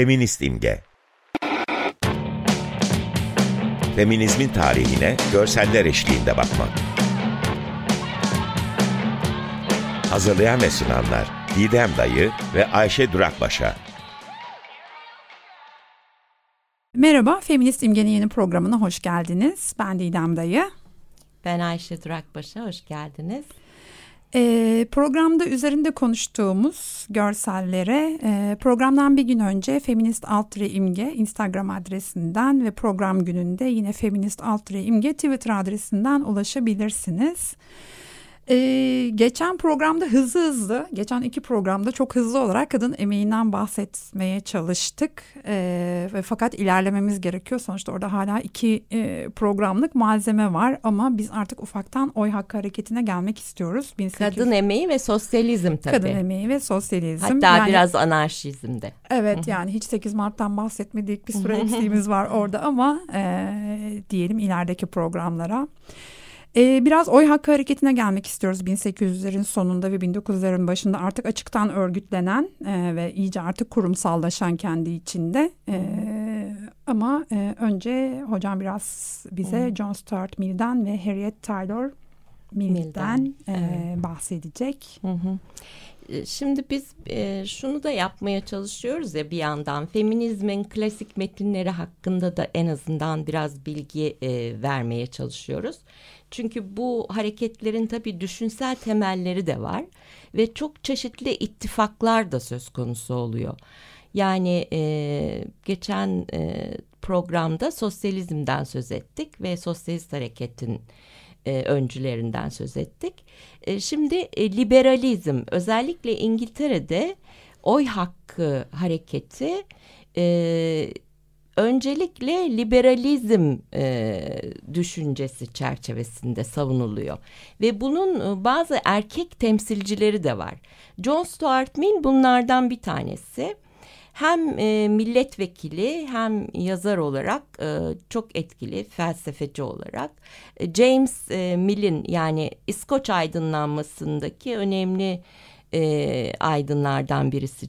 Feminist imge. Feminizmin tarihine görseller eşliğinde bakmak. Hazırlayan ve sunanlar Didem Dayı ve Ayşe Durakbaşa. Merhaba, Feminist İmge'nin yeni programına hoş geldiniz. Ben Didem Dayı. Ben Ayşe Durakbaş'a, hoş geldiniz. E, programda üzerinde konuştuğumuz görsellere e, programdan bir gün önce Feminist Altre İmge Instagram adresinden ve program gününde yine Feminist Altre İmge Twitter adresinden ulaşabilirsiniz. Ee, geçen programda hızlı hızlı, geçen iki programda çok hızlı olarak kadın emeğinden bahsetmeye çalıştık. Ee, ve fakat ilerlememiz gerekiyor. Sonuçta orada hala iki e, programlık malzeme var ama biz artık ufaktan oy hakkı hareketine gelmek istiyoruz. 1800... Kadın emeği ve sosyalizm tabii. Kadın emeği ve sosyalizm. Hatta yani, biraz anarşizm de. Evet yani hiç 8 Mart'tan bahsetmedik bir süre eksiğimiz var orada ama e, diyelim ilerideki programlara. Ee, biraz oy hakkı hareketine gelmek istiyoruz 1800'lerin sonunda ve 1900'lerin başında artık açıktan örgütlenen e, ve iyice artık kurumsallaşan kendi içinde. E, ama e, önce hocam biraz bize hmm. John Stuart Mill'den ve Harriet Taylor Mill'den, Mill'den. E, evet. bahsedecek. Hı hı. E, şimdi biz e, şunu da yapmaya çalışıyoruz ya bir yandan feminizmin klasik metinleri hakkında da en azından biraz bilgi e, vermeye çalışıyoruz. Çünkü bu hareketlerin tabii düşünsel temelleri de var ve çok çeşitli ittifaklar da söz konusu oluyor. Yani e, geçen e, programda sosyalizmden söz ettik ve sosyalist hareketin e, öncülerinden söz ettik. E, şimdi e, liberalizm özellikle İngiltere'de oy hakkı hareketi e, öncelikle liberalizm e, düşüncesi çerçevesinde savunuluyor ve bunun e, bazı erkek temsilcileri de var. John Stuart Mill bunlardan bir tanesi. Hem e, milletvekili hem yazar olarak e, çok etkili felsefeci olarak e, James Mill'in yani İskoç aydınlanmasındaki önemli aydınlardan birisi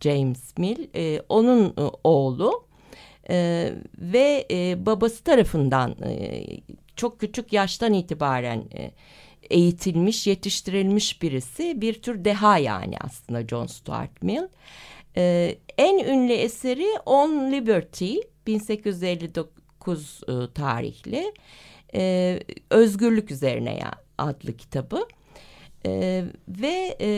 James Mill. Onun oğlu ve babası tarafından çok küçük yaştan itibaren eğitilmiş, yetiştirilmiş birisi. Bir tür deha yani aslında John Stuart Mill. E, en ünlü eseri On Liberty 1859 e, tarihli e, özgürlük üzerine ya, adlı kitabı. E, ve e,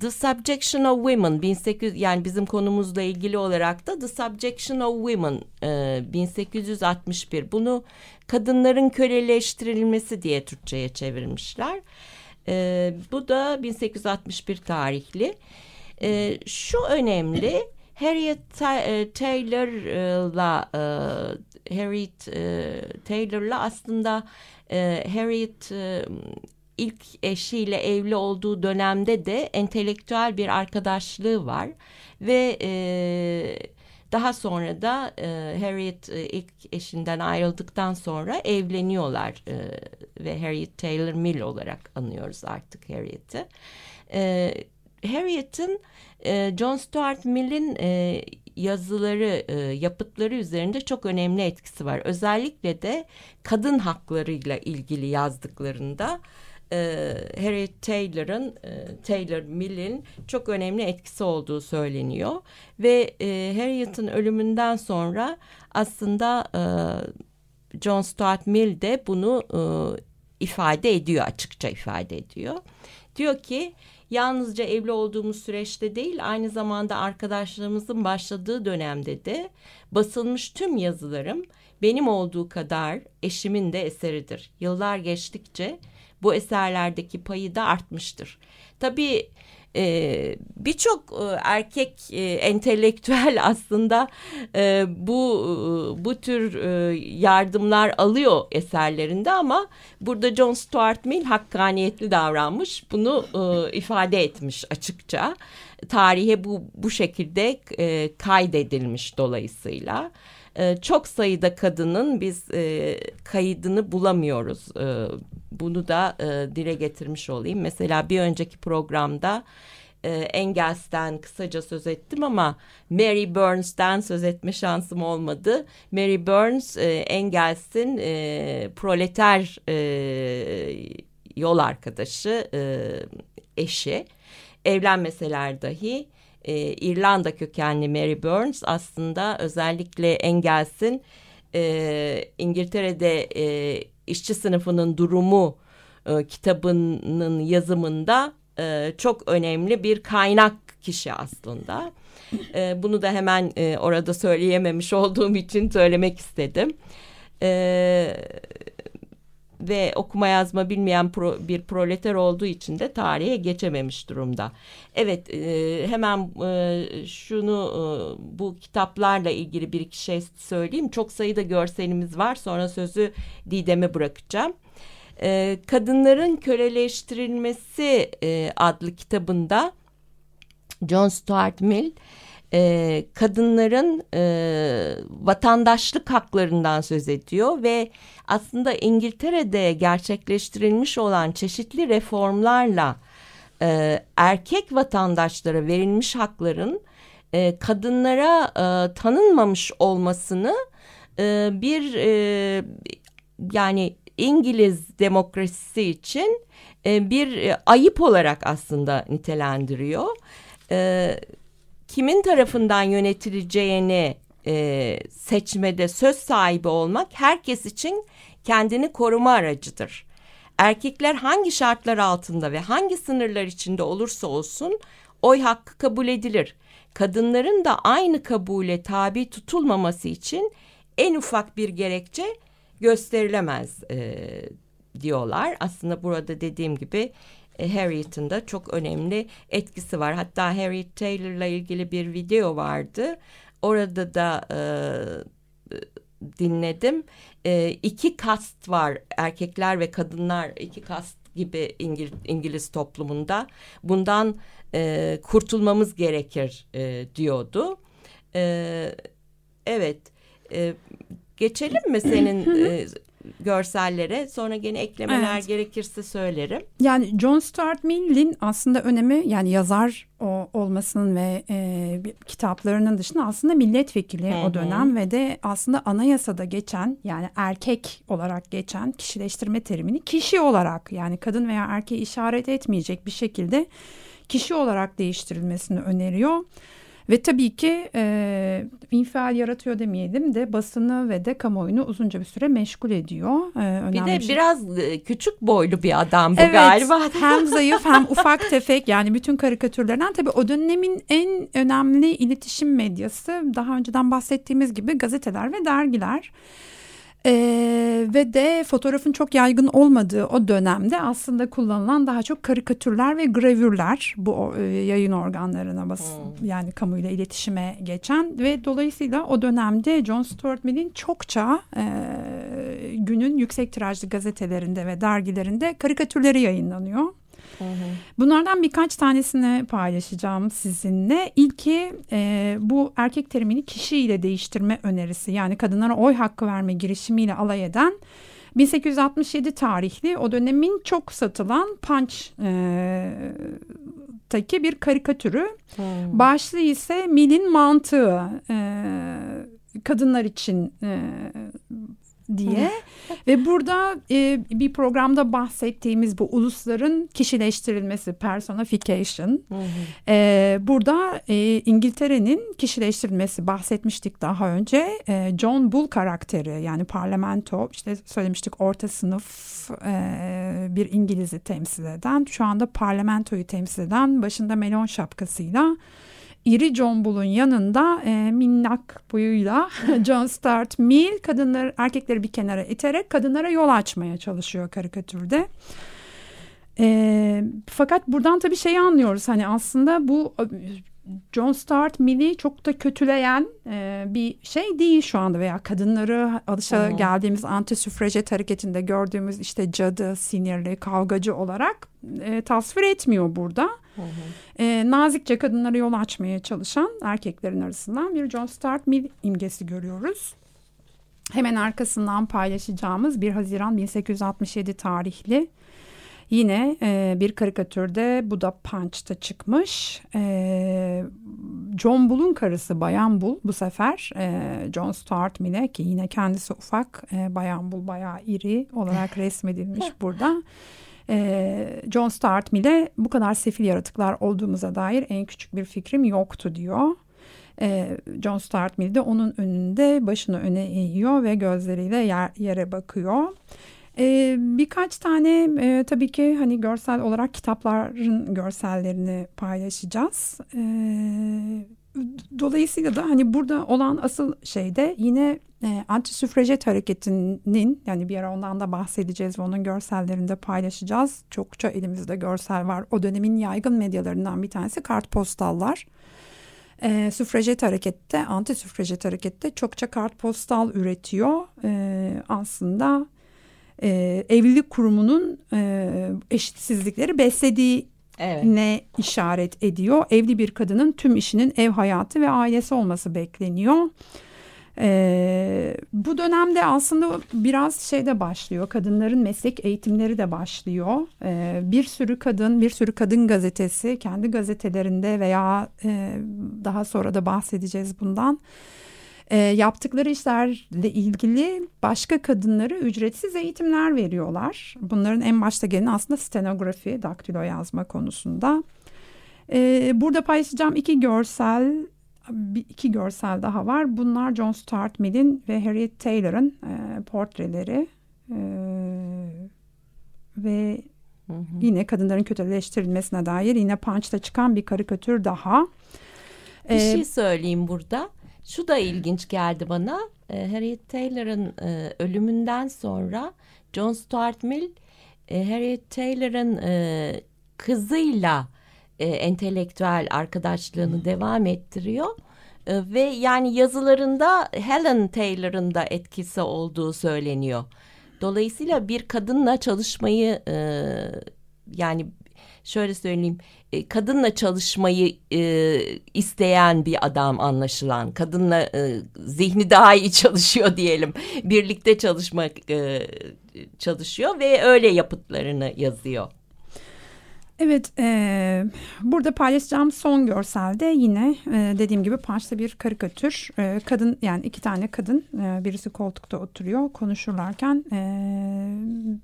The Subjection of Women 1800 yani bizim konumuzla ilgili olarak da The Subjection of Women e, 1861 bunu kadınların köleleştirilmesi diye Türkçe'ye çevirmişler. E, bu da 1861 tarihli. E, şu önemli. Harriet e, Taylor'la e, Harriet e, Taylor'la aslında Harriet ilk eşiyle evli olduğu dönemde de entelektüel bir arkadaşlığı var. Ve e, daha sonra da e, Harriet e, ilk eşinden ayrıldıktan sonra evleniyorlar. E, ve Harriet Taylor Mill olarak anıyoruz artık Harriet'i. Harriet'in e, John Stuart Mill'in e, yazıları, e, yapıtları üzerinde çok önemli etkisi var. Özellikle de kadın haklarıyla ilgili yazdıklarında e, Harriet Taylor'ın e, Taylor Mill'in çok önemli etkisi olduğu söyleniyor ve e, Harriet'in ölümünden sonra aslında e, John Stuart Mill de bunu e, ifade ediyor açıkça ifade ediyor. Diyor ki yalnızca evli olduğumuz süreçte değil aynı zamanda arkadaşlığımızın başladığı dönemde de basılmış tüm yazılarım benim olduğu kadar eşimin de eseridir. Yıllar geçtikçe bu eserlerdeki payı da artmıştır. Tabii e, birçok erkek e, entelektüel aslında e, bu e, bu tür e, yardımlar alıyor eserlerinde ama burada John Stuart Mill hakkaniyetli davranmış bunu e, ifade etmiş açıkça. Tarihe bu bu şekilde e, kaydedilmiş dolayısıyla e, çok sayıda kadının biz e, kaydını bulamıyoruz. E, bunu da e, dile getirmiş olayım. Mesela bir önceki programda e, Engels'ten kısaca söz ettim ama Mary Burns'ten söz etme şansım olmadı. Mary Burns e, Engels'in e, proleter e, yol arkadaşı, e, eşi. Evlenmeseler dahi e, İrlanda kökenli Mary Burns aslında özellikle Engels'in e, İngiltere'de e, işçi sınıfının durumu e, kitabının yazımında e, çok önemli bir kaynak kişi aslında. E, bunu da hemen e, orada söyleyememiş olduğum için söylemek istedim. E, ve okuma yazma bilmeyen pro, bir proleter olduğu için de tarihe geçememiş durumda. Evet e, hemen e, şunu e, bu kitaplarla ilgili bir iki şey söyleyeyim. Çok sayıda görselimiz var sonra sözü Didem'e bırakacağım. E, Kadınların Köleleştirilmesi e, adlı kitabında John Stuart Mill e, kadınların e, vatandaşlık haklarından söz ediyor ve aslında İngiltere'de gerçekleştirilmiş olan çeşitli reformlarla e, erkek vatandaşlara verilmiş hakların e, kadınlara e, tanınmamış olmasını e, bir e, yani İngiliz demokrasisi için e, bir e, ayıp olarak aslında nitelendiriyor. E, kimin tarafından yönetileceğini e, seçmede söz sahibi olmak herkes için kendini koruma aracıdır. Erkekler hangi şartlar altında ve hangi sınırlar içinde olursa olsun oy hakkı kabul edilir. Kadınların da aynı kabule tabi tutulmaması için en ufak bir gerekçe gösterilemez e, diyorlar. Aslında burada dediğim gibi e, Harriet'in de çok önemli etkisi var. Hatta Harriet Taylor'la ilgili bir video vardı. Orada da e, dinledim. E, iki kast var erkekler ve kadınlar iki kast gibi İngiliz, İngiliz toplumunda. Bundan e, kurtulmamız gerekir e, diyordu. E, evet. E, geçelim mi senin e, görsellere sonra gene eklemeler evet. gerekirse söylerim. Yani John Stuart Mill'in aslında önemi yani yazar o olmasının ve e, kitaplarının dışında aslında milletvekili Hı-hı. o dönem ve de aslında anayasada geçen yani erkek olarak geçen kişileştirme terimini kişi olarak yani kadın veya erkeği işaret etmeyecek bir şekilde kişi olarak değiştirilmesini öneriyor. Ve tabii ki e, infial yaratıyor demeyelim de basını ve de kamuoyunu uzunca bir süre meşgul ediyor. E, bir de bir şey. biraz e, küçük boylu bir adam bu evet, galiba. hem zayıf hem ufak tefek yani bütün karikatürlerden tabii o dönemin en önemli iletişim medyası daha önceden bahsettiğimiz gibi gazeteler ve dergiler. Ee, ve de fotoğrafın çok yaygın olmadığı o dönemde aslında kullanılan daha çok karikatürler ve gravürler bu e, yayın organlarına bas hmm. yani kamuyla iletişime geçen ve dolayısıyla o dönemde John Stuart Mill'in çokça e, günün yüksek tirajlı gazetelerinde ve dergilerinde karikatürleri yayınlanıyor. Bunlardan birkaç tanesini paylaşacağım sizinle. İlki e, bu erkek terimini kişiyle değiştirme önerisi. Yani kadınlara oy hakkı verme girişimiyle alay eden 1867 tarihli o dönemin çok satılan Punch e, taki bir karikatürü. Hmm. Başlığı ise Mill'in mantığı. E, kadınlar için e, diye ve burada e, bir programda bahsettiğimiz bu ulusların kişileştirilmesi personification e, burada e, İngiltere'nin kişileştirilmesi bahsetmiştik daha önce. E, John Bull karakteri yani parlamento işte söylemiştik orta sınıf e, bir İngiliz'i temsil eden şu anda parlamentoyu temsil eden başında melon şapkasıyla iri John Bull'un yanında e, minnak boyuyla John Stuart Mill kadınları erkekleri bir kenara iterek kadınlara yol açmaya çalışıyor karikatürde. E, fakat buradan tabii şeyi anlıyoruz hani aslında bu John Stuart Mill'i çok da kötüleyen e, bir şey değil şu anda veya kadınları alışa geldiğimiz anti süfrajet hareketinde gördüğümüz işte cadı, sinirli, kavgacı olarak e, tasvir etmiyor burada. E, nazikçe kadınlara yol açmaya çalışan erkeklerin arasından bir John Stuart Mill imgesi görüyoruz. Hemen arkasından paylaşacağımız 1 Haziran 1867 tarihli Yine e, bir karikatürde bu da Punch'ta çıkmış. E, John Bull'un karısı Bayan Bull bu sefer e, John Stuart Mill'e ki yine kendisi ufak e, Bayan Bull bayağı iri olarak resmedilmiş burada. E, John Stuart Mill'e bu kadar sefil yaratıklar olduğumuza dair en küçük bir fikrim yoktu diyor. E, John Stuart Mill de onun önünde başını öne eğiyor ve gözleriyle yer, yere bakıyor. Ee, birkaç tane e, tabii ki hani görsel olarak kitapların görsellerini paylaşacağız. Ee, dolayısıyla da hani burada olan asıl şey de yine e, anti süfrajet hareketinin yani bir ara ondan da bahsedeceğiz ve onun görsellerini de paylaşacağız. Çokça elimizde görsel var. O dönemin yaygın medyalarından bir tanesi kartpostallar. E, süfrajet harekette, anti süfrajet harekette çokça kartpostal üretiyor. E, aslında e, evlilik kurumunun e, eşitsizlikleri beslediği evet. ne işaret ediyor. Evli bir kadının tüm işinin ev hayatı ve ailesi olması bekleniyor. Ee, bu dönemde aslında biraz şeyde başlıyor. Kadınların meslek eğitimleri de başlıyor. Ee, bir sürü kadın, bir sürü kadın gazetesi kendi gazetelerinde veya e, daha sonra da bahsedeceğiz bundan e, yaptıkları işlerle ilgili başka kadınlara ücretsiz eğitimler veriyorlar. Bunların en başta geleni aslında stenografi, daktilo yazma konusunda. E, burada paylaşacağım iki görsel iki görsel daha var. Bunlar John Stuart Mill'in ve Harriet Taylor'ın e, portreleri e, ve hı hı. yine kadınların kötüleştirilmesine dair yine Punch'ta çıkan bir karikatür daha. Bir ee, şey söyleyeyim burada. Şu da ilginç geldi bana. E, Harriet Taylor'ın e, ölümünden sonra John Stuart Mill e, Harriet Taylor'ın e, kızıyla e, entelektüel arkadaşlığını devam ettiriyor. E, ve yani yazılarında Helen Taylor'ın da etkisi olduğu söyleniyor. Dolayısıyla bir kadınla çalışmayı e, yani şöyle söyleyeyim e, kadınla çalışmayı e, isteyen bir adam anlaşılan kadınla e, zihni daha iyi çalışıyor diyelim birlikte çalışmak e, çalışıyor ve öyle yapıtlarını yazıyor. Evet, e, burada paylaşacağım son görselde yine e, dediğim gibi parça bir karikatür. E, kadın yani iki tane kadın, e, birisi koltukta oturuyor konuşurlarken e,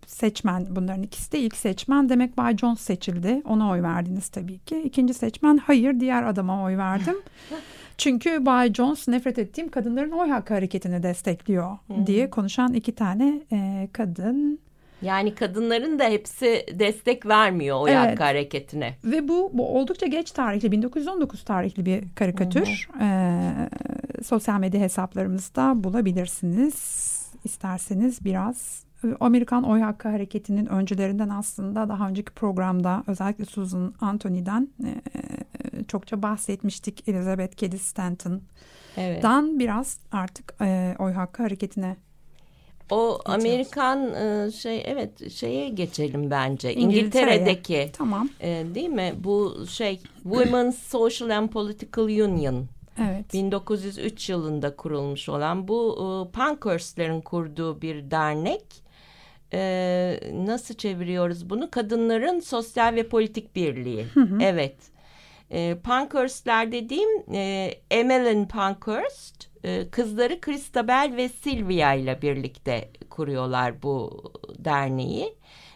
seçmen bunların ikisi de ilk seçmen demek Bay Jones seçildi. Ona oy verdiniz tabii ki. İkinci seçmen hayır diğer adama oy verdim. Çünkü Bay Jones nefret ettiğim kadınların oy hakkı hareketini destekliyor diye konuşan iki tane e, kadın yani kadınların da hepsi destek vermiyor o evet. yakkı hareketine. Ve bu, bu oldukça geç tarihli 1919 tarihli bir karikatür. Ee, sosyal medya hesaplarımızda bulabilirsiniz. İsterseniz biraz Amerikan Oy Hakkı Hareketi'nin öncülerinden aslında daha önceki programda özellikle Susan Anthony'den e, çokça bahsetmiştik. Elizabeth Cady Stanton'dan evet. biraz artık e, Oy Hakkı Hareketi'ne o Amerikan e, şey evet şeye geçelim bence. İngiltere'deki. Tamam. E, değil mi? Bu şey Women's Social and Political Union. Evet. 1903 yılında kurulmuş olan bu e, Pankhurst'lerin kurduğu bir dernek. E, nasıl çeviriyoruz bunu? Kadınların Sosyal ve Politik Birliği. Hı hı. Evet. E, Pankhurst'ler dediğim e, Emmeline Pankhurst e, kızları Christabel ve Sylvia ile birlikte kuruyorlar bu derneği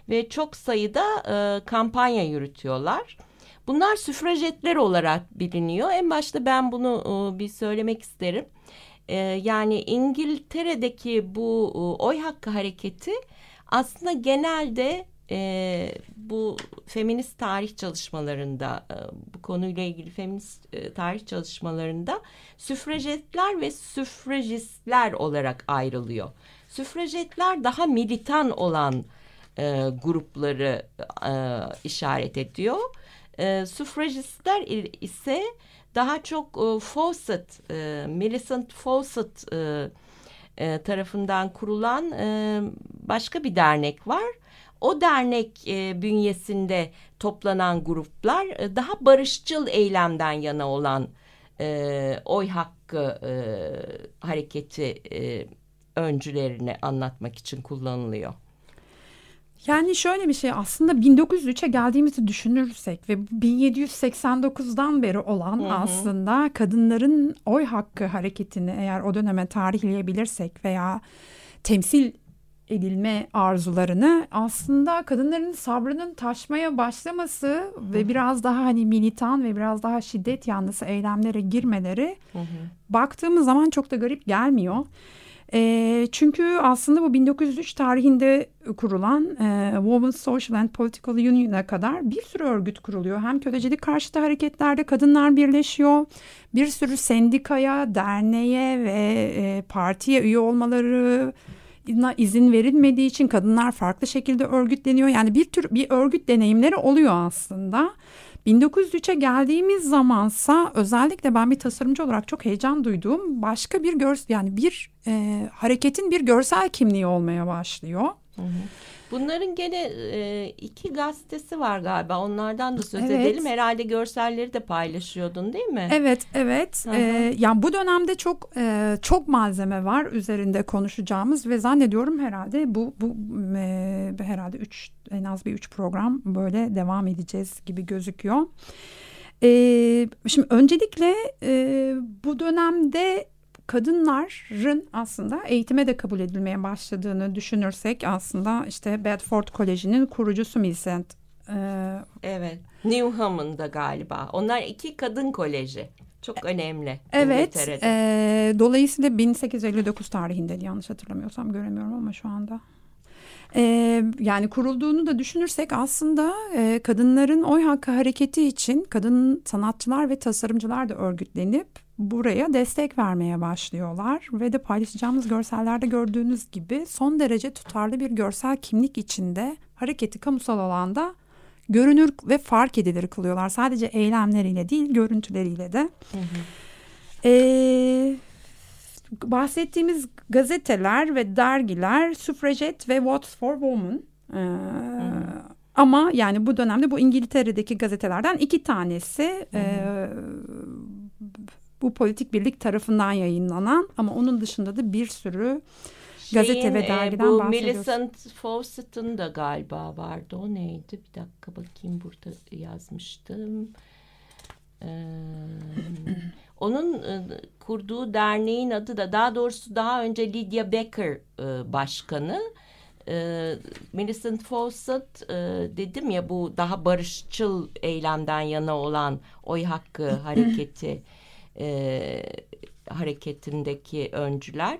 ve çok sayıda e, kampanya yürütüyorlar. Bunlar süfrajetler olarak biliniyor. En başta ben bunu e, bir söylemek isterim. E, yani İngiltere'deki bu e, oy hakkı hareketi aslında genelde e, bu feminist tarih çalışmalarında e, bu konuyla ilgili feminist e, tarih çalışmalarında süfrajetler ve süfrajistler olarak ayrılıyor. Süfrajetler daha militan olan e, grupları e, işaret ediyor. E, süfrajistler ise daha çok e, Fawcett, e, Millicent Fawcett e, e, tarafından kurulan e, başka bir dernek var o dernek e, bünyesinde toplanan gruplar e, daha barışçıl eylemden yana olan e, oy hakkı e, hareketi e, öncülerini anlatmak için kullanılıyor. Yani şöyle bir şey aslında 1903'e geldiğimizi düşünürsek ve 1789'dan beri olan hı hı. aslında kadınların oy hakkı hareketini eğer o döneme tarihleyebilirsek veya temsil edilme arzularını aslında kadınların sabrının taşmaya başlaması hı. ve biraz daha hani militan ve biraz daha şiddet yanlısı eylemlere girmeleri hı hı. baktığımız zaman çok da garip gelmiyor. E, çünkü aslında bu 1903 tarihinde kurulan e, Women's Social and Political Union'a kadar bir sürü örgüt kuruluyor. Hem kölecilik karşıtı hareketlerde kadınlar birleşiyor. Bir sürü sendikaya, derneğe ve e, partiye üye olmaları izin verilmediği için kadınlar farklı şekilde örgütleniyor. Yani bir tür bir örgüt deneyimleri oluyor aslında. 1903'e geldiğimiz zamansa özellikle ben bir tasarımcı olarak çok heyecan duyduğum başka bir gör yani bir e, hareketin bir görsel kimliği olmaya başlıyor. Hı hı. Bunların gene e, iki gazetesi var galiba. Onlardan da söz evet. edelim. Herhalde görselleri de paylaşıyordun değil mi? Evet, evet. Ee, yani bu dönemde çok e, çok malzeme var üzerinde konuşacağımız ve zannediyorum herhalde bu bu e, herhalde üç en az bir üç program böyle devam edeceğiz gibi gözüküyor. Ee, şimdi öncelikle e, bu dönemde kadınların aslında eğitime de kabul edilmeye başladığını düşünürsek aslında işte Bedford Koleji'nin kurucusu Millicent. E, evet. Newham'ın galiba. Onlar iki kadın koleji. Çok önemli. Evet. E, dolayısıyla 1859 tarihinde yanlış hatırlamıyorsam göremiyorum ama şu anda. Ee, yani kurulduğunu da düşünürsek aslında e, kadınların oy hakkı hareketi için kadın sanatçılar ve tasarımcılar da örgütlenip buraya destek vermeye başlıyorlar ve de paylaşacağımız görsellerde gördüğünüz gibi son derece tutarlı bir görsel kimlik içinde hareketi kamusal alanda görünür ve fark edilir kılıyorlar. Sadece eylemleriyle değil görüntüleriyle de. Hı hı. Ee, bahsettiğimiz gazeteler ve dergiler Suffragette ve What's for Women. Ee, ama yani bu dönemde bu İngiltere'deki gazetelerden iki tanesi e, bu politik birlik tarafından yayınlanan ama onun dışında da bir sürü Şeyin, gazete ve dergiden e, bu bahsediyoruz. Millicent Fawcett'ın da galiba vardı. O neydi? Bir dakika bakayım burada yazmıştım. Ee, onun e, kurduğu derneğin adı da daha doğrusu daha önce Lydia Becker e, başkanı. E, Millicent Fawcett e, dedim ya bu daha barışçıl eylemden yana olan oy hakkı hareketi e, hareketindeki öncüler.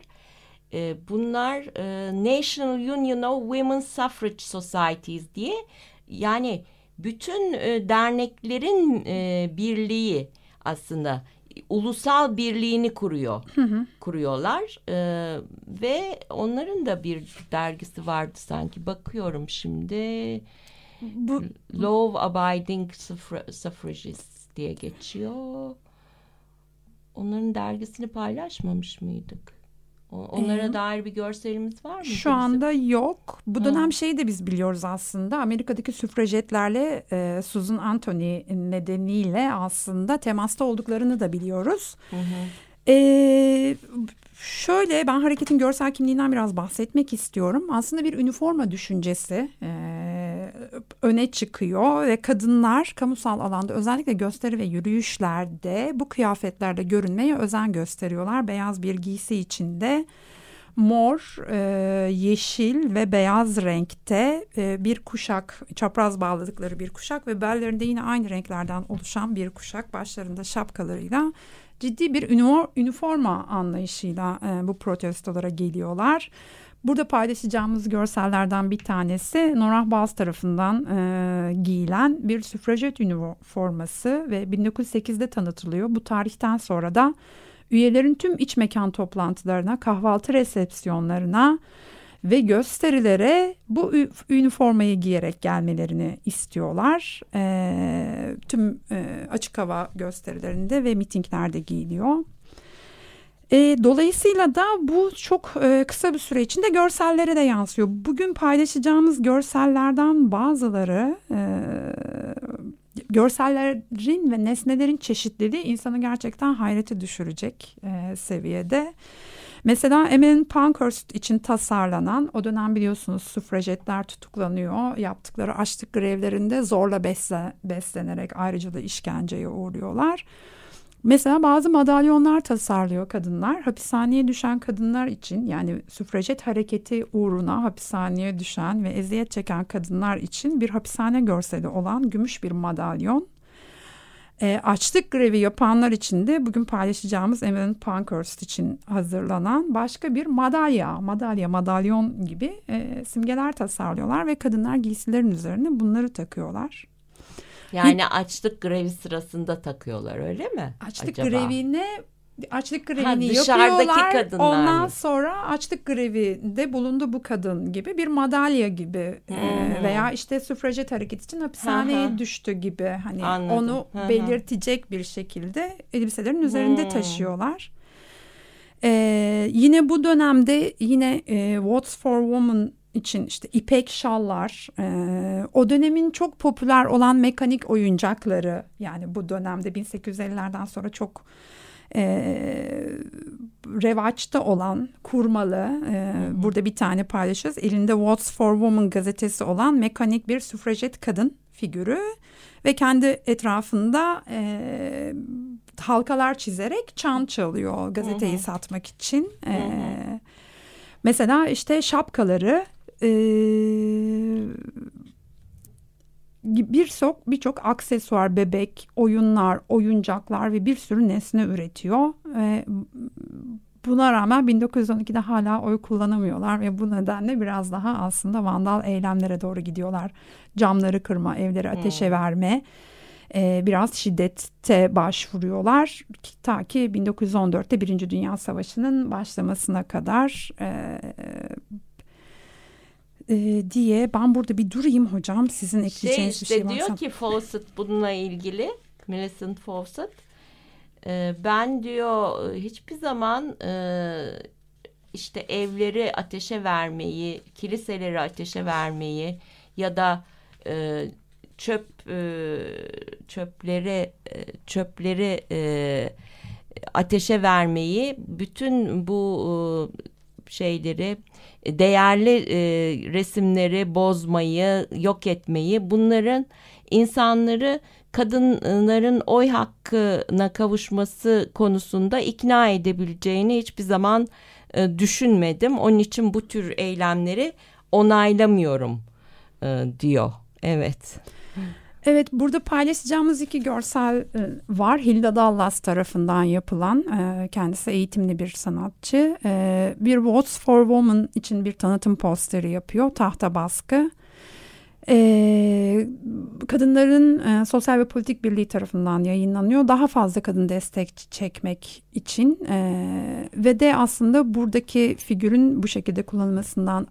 E, bunlar e, National Union of Women Suffrage Societies diye yani bütün e, derneklerin e, birliği aslında ulusal birliğini kuruyor. Hı hı. Kuruyorlar e, ve onların da bir dergisi vardı sanki. Bakıyorum şimdi. Bu Law Abiding Suffragists diye geçiyor. Onların dergisini paylaşmamış mıydık? Onlara ee, dair bir görselimiz var mı? Şu anda yok. Bu dönem ha. şeyi de biz biliyoruz aslında. Amerika'daki süfrajetlerle e, Susan Anthony nedeniyle aslında temasta olduklarını da biliyoruz. Hı hı. E, şöyle ben hareketin görsel kimliğinden biraz bahsetmek istiyorum. Aslında bir üniforma düşüncesi e, öne çıkıyor ve kadınlar kamusal alanda özellikle gösteri ve yürüyüşlerde bu kıyafetlerde görünmeye özen gösteriyorlar. Beyaz bir giysi içinde mor, e, yeşil ve beyaz renkte e, bir kuşak, çapraz bağladıkları bir kuşak ve bellerinde yine aynı renklerden oluşan bir kuşak, başlarında şapkalarıyla ciddi bir üniforma anlayışıyla e, bu protestolara geliyorlar. Burada paylaşacağımız görsellerden bir tanesi Norah Baz tarafından e, giyilen bir süfrajet üniforması ve 1908'de tanıtılıyor. Bu tarihten sonra da üyelerin tüm iç mekan toplantılarına, kahvaltı resepsiyonlarına ve gösterilere bu üniformayı giyerek gelmelerini istiyorlar. E, tüm e, açık hava gösterilerinde ve mitinglerde giyiliyor. E, dolayısıyla da bu çok e, kısa bir süre içinde görsellere de yansıyor. Bugün paylaşacağımız görsellerden bazıları e, görsellerin ve nesnelerin çeşitliliği insanı gerçekten hayrete düşürecek e, seviyede. Mesela Emmeline Pankhurst için tasarlanan o dönem biliyorsunuz süfrajetler tutuklanıyor. Yaptıkları açlık grevlerinde zorla besle, beslenerek ayrıca da işkenceye uğruyorlar. Mesela bazı madalyonlar tasarlıyor kadınlar. Hapishaneye düşen kadınlar için yani süfrajet hareketi uğruna hapishaneye düşen ve eziyet çeken kadınlar için bir hapishane görseli olan gümüş bir madalyon. E, açlık grevi yapanlar için de bugün paylaşacağımız Emmeline Pankhurst için hazırlanan başka bir madalya, madalya, madalyon gibi e, simgeler tasarlıyorlar ve kadınlar giysilerin üzerine bunları takıyorlar. Yani açlık grevi sırasında takıyorlar öyle mi? Açlık acaba? grevine açlık grevini Ha, yapıyorlar. kadınlar Ondan mı? sonra açlık grevinde bulundu bu kadın gibi bir madalya gibi e, veya işte süfrajet hareketi için hapishaneye hı. düştü gibi hani Anladım. onu hı. belirtecek bir şekilde elbiselerin üzerinde Hmm. taşıyorlar. Ee, yine bu dönemde yine e, What's for Woman için işte ipek şallar, e, o dönemin çok popüler olan mekanik oyuncakları yani bu dönemde 1850'lerden sonra çok e, revaçta olan kurmalı e, burada bir tane paylaşıyoruz. Elinde What's for Woman gazetesi olan mekanik bir süfrajet kadın figürü ve kendi etrafında e, halkalar çizerek çan çalıyor gazeteyi Hı hı. satmak için. E, Hı hı. mesela işte şapkaları e, birçok birçok aksesuar, bebek, oyunlar, oyuncaklar ve bir sürü nesne üretiyor. Ve buna rağmen 1912'de hala oy kullanamıyorlar ve bu nedenle biraz daha aslında vandal eylemlere doğru gidiyorlar. Camları kırma, evleri ateşe Hmm. verme, e, biraz şiddete başvuruyorlar. Ta ki 1914'te Birinci Dünya Savaşı'nın başlamasına kadar e, e, diye ben burada bir durayım hocam sizin Şey ekleyeceğiniz bir işte şey varsa. diyor ki Fawcett bununla ilgili Millicent Fawcett e, ben diyor hiçbir zaman e, işte evleri ateşe vermeyi kiliseleri ateşe vermeyi ya da e, çöp e, çöpleri e, çöpleri e, ateşe vermeyi bütün bu e, şeyleri değerli e, resimleri bozmayı, yok etmeyi, bunların insanları kadınların oy hakkına kavuşması konusunda ikna edebileceğini hiçbir zaman e, düşünmedim. Onun için bu tür eylemleri onaylamıyorum e, diyor. Evet. Evet burada paylaşacağımız iki görsel e, var. Hilda Dallas tarafından yapılan e, kendisi eğitimli bir sanatçı. E, bir Votes for Women için bir tanıtım posteri yapıyor. Tahta baskı. Kadınların Sosyal ve Politik Birliği tarafından yayınlanıyor. Daha fazla kadın destek çekmek için ve de aslında buradaki figürün bu şekilde kullanılmasından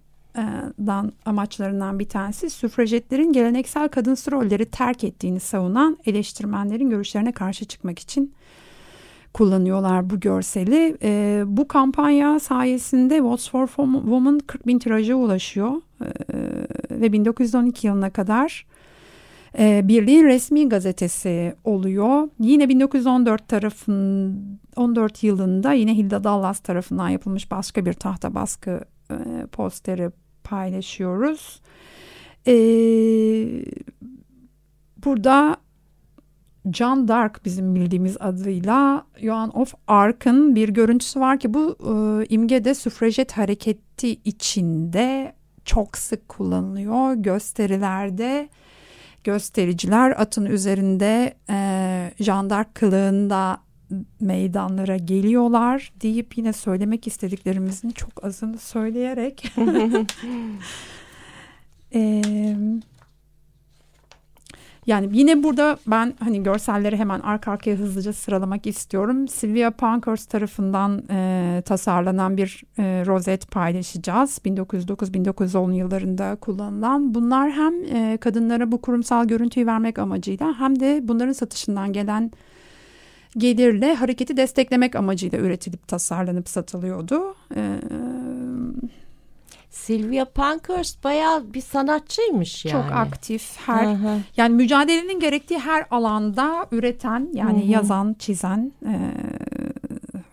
dan amaçlarından bir tanesi süfrajetlerin geleneksel kadınsı rolleri terk ettiğini savunan eleştirmenlerin görüşlerine karşı çıkmak için kullanıyorlar bu görseli. E, bu kampanya sayesinde Votes for Women 40 bin tiraja ulaşıyor e, ve 1912 yılına kadar e, birliğin resmi gazetesi oluyor. Yine 1914 tarafın 14 yılında yine Hilda Dallas tarafından yapılmış başka bir tahta baskı e, posteri paylaşıyoruz. E, burada John Dark bizim bildiğimiz adıyla Joan of Arc'ın bir görüntüsü var ki bu e, imgede süfrajet hareketi içinde çok sık kullanılıyor. Gösterilerde göstericiler atın üzerinde e, Jean d'Arc kılığında meydanlara geliyorlar deyip yine söylemek istediklerimizin çok azını söyleyerek e, yani yine burada ben hani görselleri hemen arka arkaya hızlıca sıralamak istiyorum. Sylvia Pankhurst tarafından e, tasarlanan bir e, rozet paylaşacağız. 1909-1910 yıllarında kullanılan. Bunlar hem e, kadınlara bu kurumsal görüntüyü vermek amacıyla hem de bunların satışından gelen gelirle hareketi desteklemek amacıyla üretilip tasarlanıp satılıyordu. Ee, Sylvia Pankhurst bayağı bir sanatçıymış yani. çok aktif. Her Hı hı. yani mücadelenin gerektiği her alanda üreten yani Hı hı. yazan, çizen e,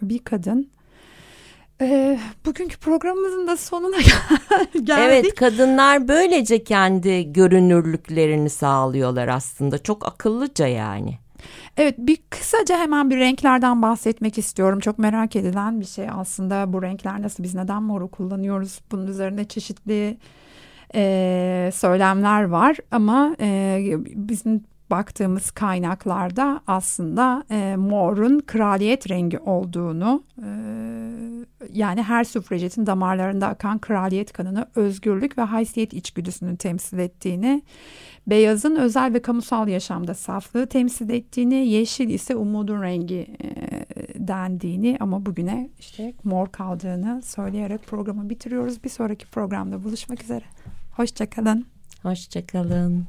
bir kadın. Ee, bugünkü programımızın da sonuna geldik. Evet kadınlar böylece kendi görünürlüklerini sağlıyorlar aslında. Çok akıllıca yani. Evet bir kısaca hemen bir renklerden bahsetmek istiyorum. Çok merak edilen bir şey aslında bu renkler nasıl biz neden moru kullanıyoruz? Bunun üzerine çeşitli e, söylemler var ama e, bizim baktığımız kaynaklarda aslında e, morun kraliyet rengi olduğunu e, yani her süfracetin damarlarında akan kraliyet kanını özgürlük ve haysiyet içgüdüsünü temsil ettiğini beyazın özel ve kamusal yaşamda saflığı temsil ettiğini yeşil ise umudun rengi e, dendiğini ama bugüne işte mor kaldığını söyleyerek programı bitiriyoruz. Bir sonraki programda buluşmak üzere. Hoşçakalın. Hoşçakalın.